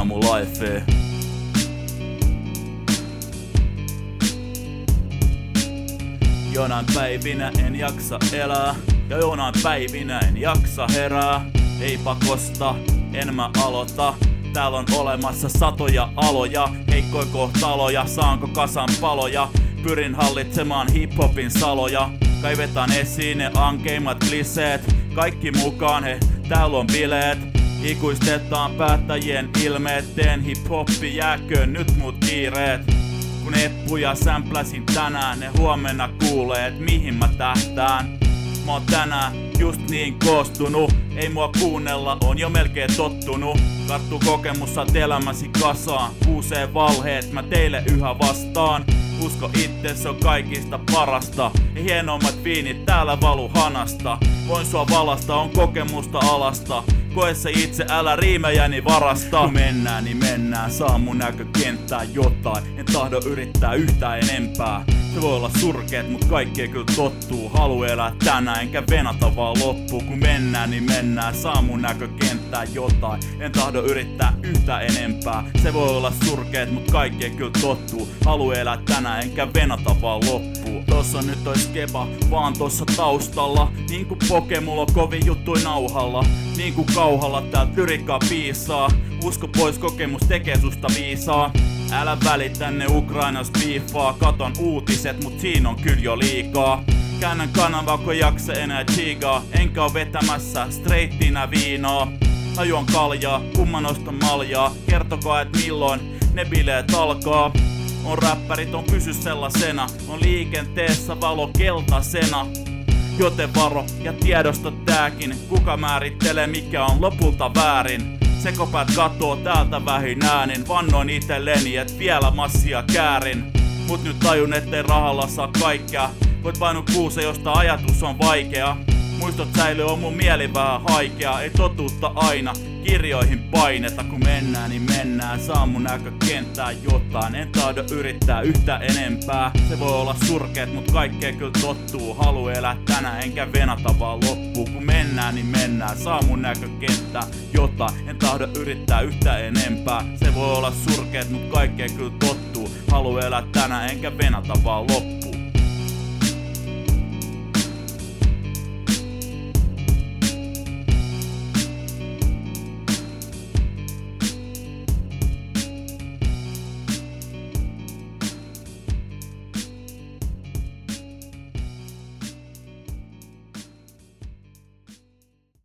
on mun life. Jonain päivinä en jaksa elää, ja jonain päivinä en jaksa herää. Ei pakosta, en mä aloita, Täällä on olemassa satoja aloja, heikkoi kohtaloja, saanko kasan paloja. Pyrin hallitsemaan hiphopin saloja, kaivetaan esiin ne ankeimmat kliseet. Kaikki mukaan he, täällä on bileet. Ikuistetaan päättäjien ilmeet, teen hiphoppi, jääköön nyt mut kiireet. Kun eppuja sämpläsin tänään, ne huomenna kuulee, et mihin mä tähtään. Mä oon tänään just niin koostunut, ei mua kuunnella, on jo melkein tottunut. Karttu kokemus saat elämäsi kasaan, kuusee valheet mä teille yhä vastaan. Usko itse, se on kaikista parasta. Ja hienommat viinit täällä valu hanasta. Voin sua valasta, on kokemusta alasta. Koe se itse, älä riimejäni varasta. Kun mennään, niin mennään, saa mun näkökenttää jotain. En tahdo yrittää yhtään enempää. Se voi olla surkeet, mut kaikkea kyllä tottuu. Halu elää tänään, enkä venata vaan loppuun. Kun mennään, niin mennään, saa mun näkökenttää jotain. En tahdo yrittää yhtään enempää. Se voi olla surkeet, mut kaikkea kyllä tottuu. Halu elää tänään, enkä venata vaan loppuun. Tossa nyt toi skeba, vaan tossa taustalla. Niin kuin Pokemulla on kovin juttui nauhalla. Niin kuin kauhalla täällä tyrikkaa piisaa. Usko pois kokemus tekee susta viisaa. Älä välitä ne Ukrainas biifaa, katon uutiset, mut siinä on kyllä jo liikaa. Käännän kanavaa, kun jaksa enää chigaa, enkä oo vetämässä streittinä viinaa. Ajuan kaljaa, kumman ostan maljaa, kertokaa et milloin ne bileet alkaa. On räppärit, on pysy sellaisena, on liikenteessä valo keltaisena. Joten varo ja tiedosta tääkin, kuka määrittelee mikä on lopulta väärin. Sekopäät katoo täältä vähin äänin, vannoin itelleni, et vielä massia käärin. Mut nyt tajun, ettei rahalla saa kaikkea. Voit painu kuuse, josta ajatus on vaikea. Muistot säilyy, on mun mieli vähän haikea, ei totuutta aina kirjoihin paineta Kun mennään niin mennään, saa mun näkökenttää jotain En tahdo yrittää yhtä enempää. Se voi olla surkeet, mut kaikkea kyllä tottuu. Halu elää tänään, enkä venata vaan loppuu Kun mennään niin mennään, saa mun näkökenttää jotain En tahdo yrittää yhtä enempää. Se voi olla surkeet, mut kaikkea kyllä tottuu. Halu elää tänään, enkä venata vaan loppuu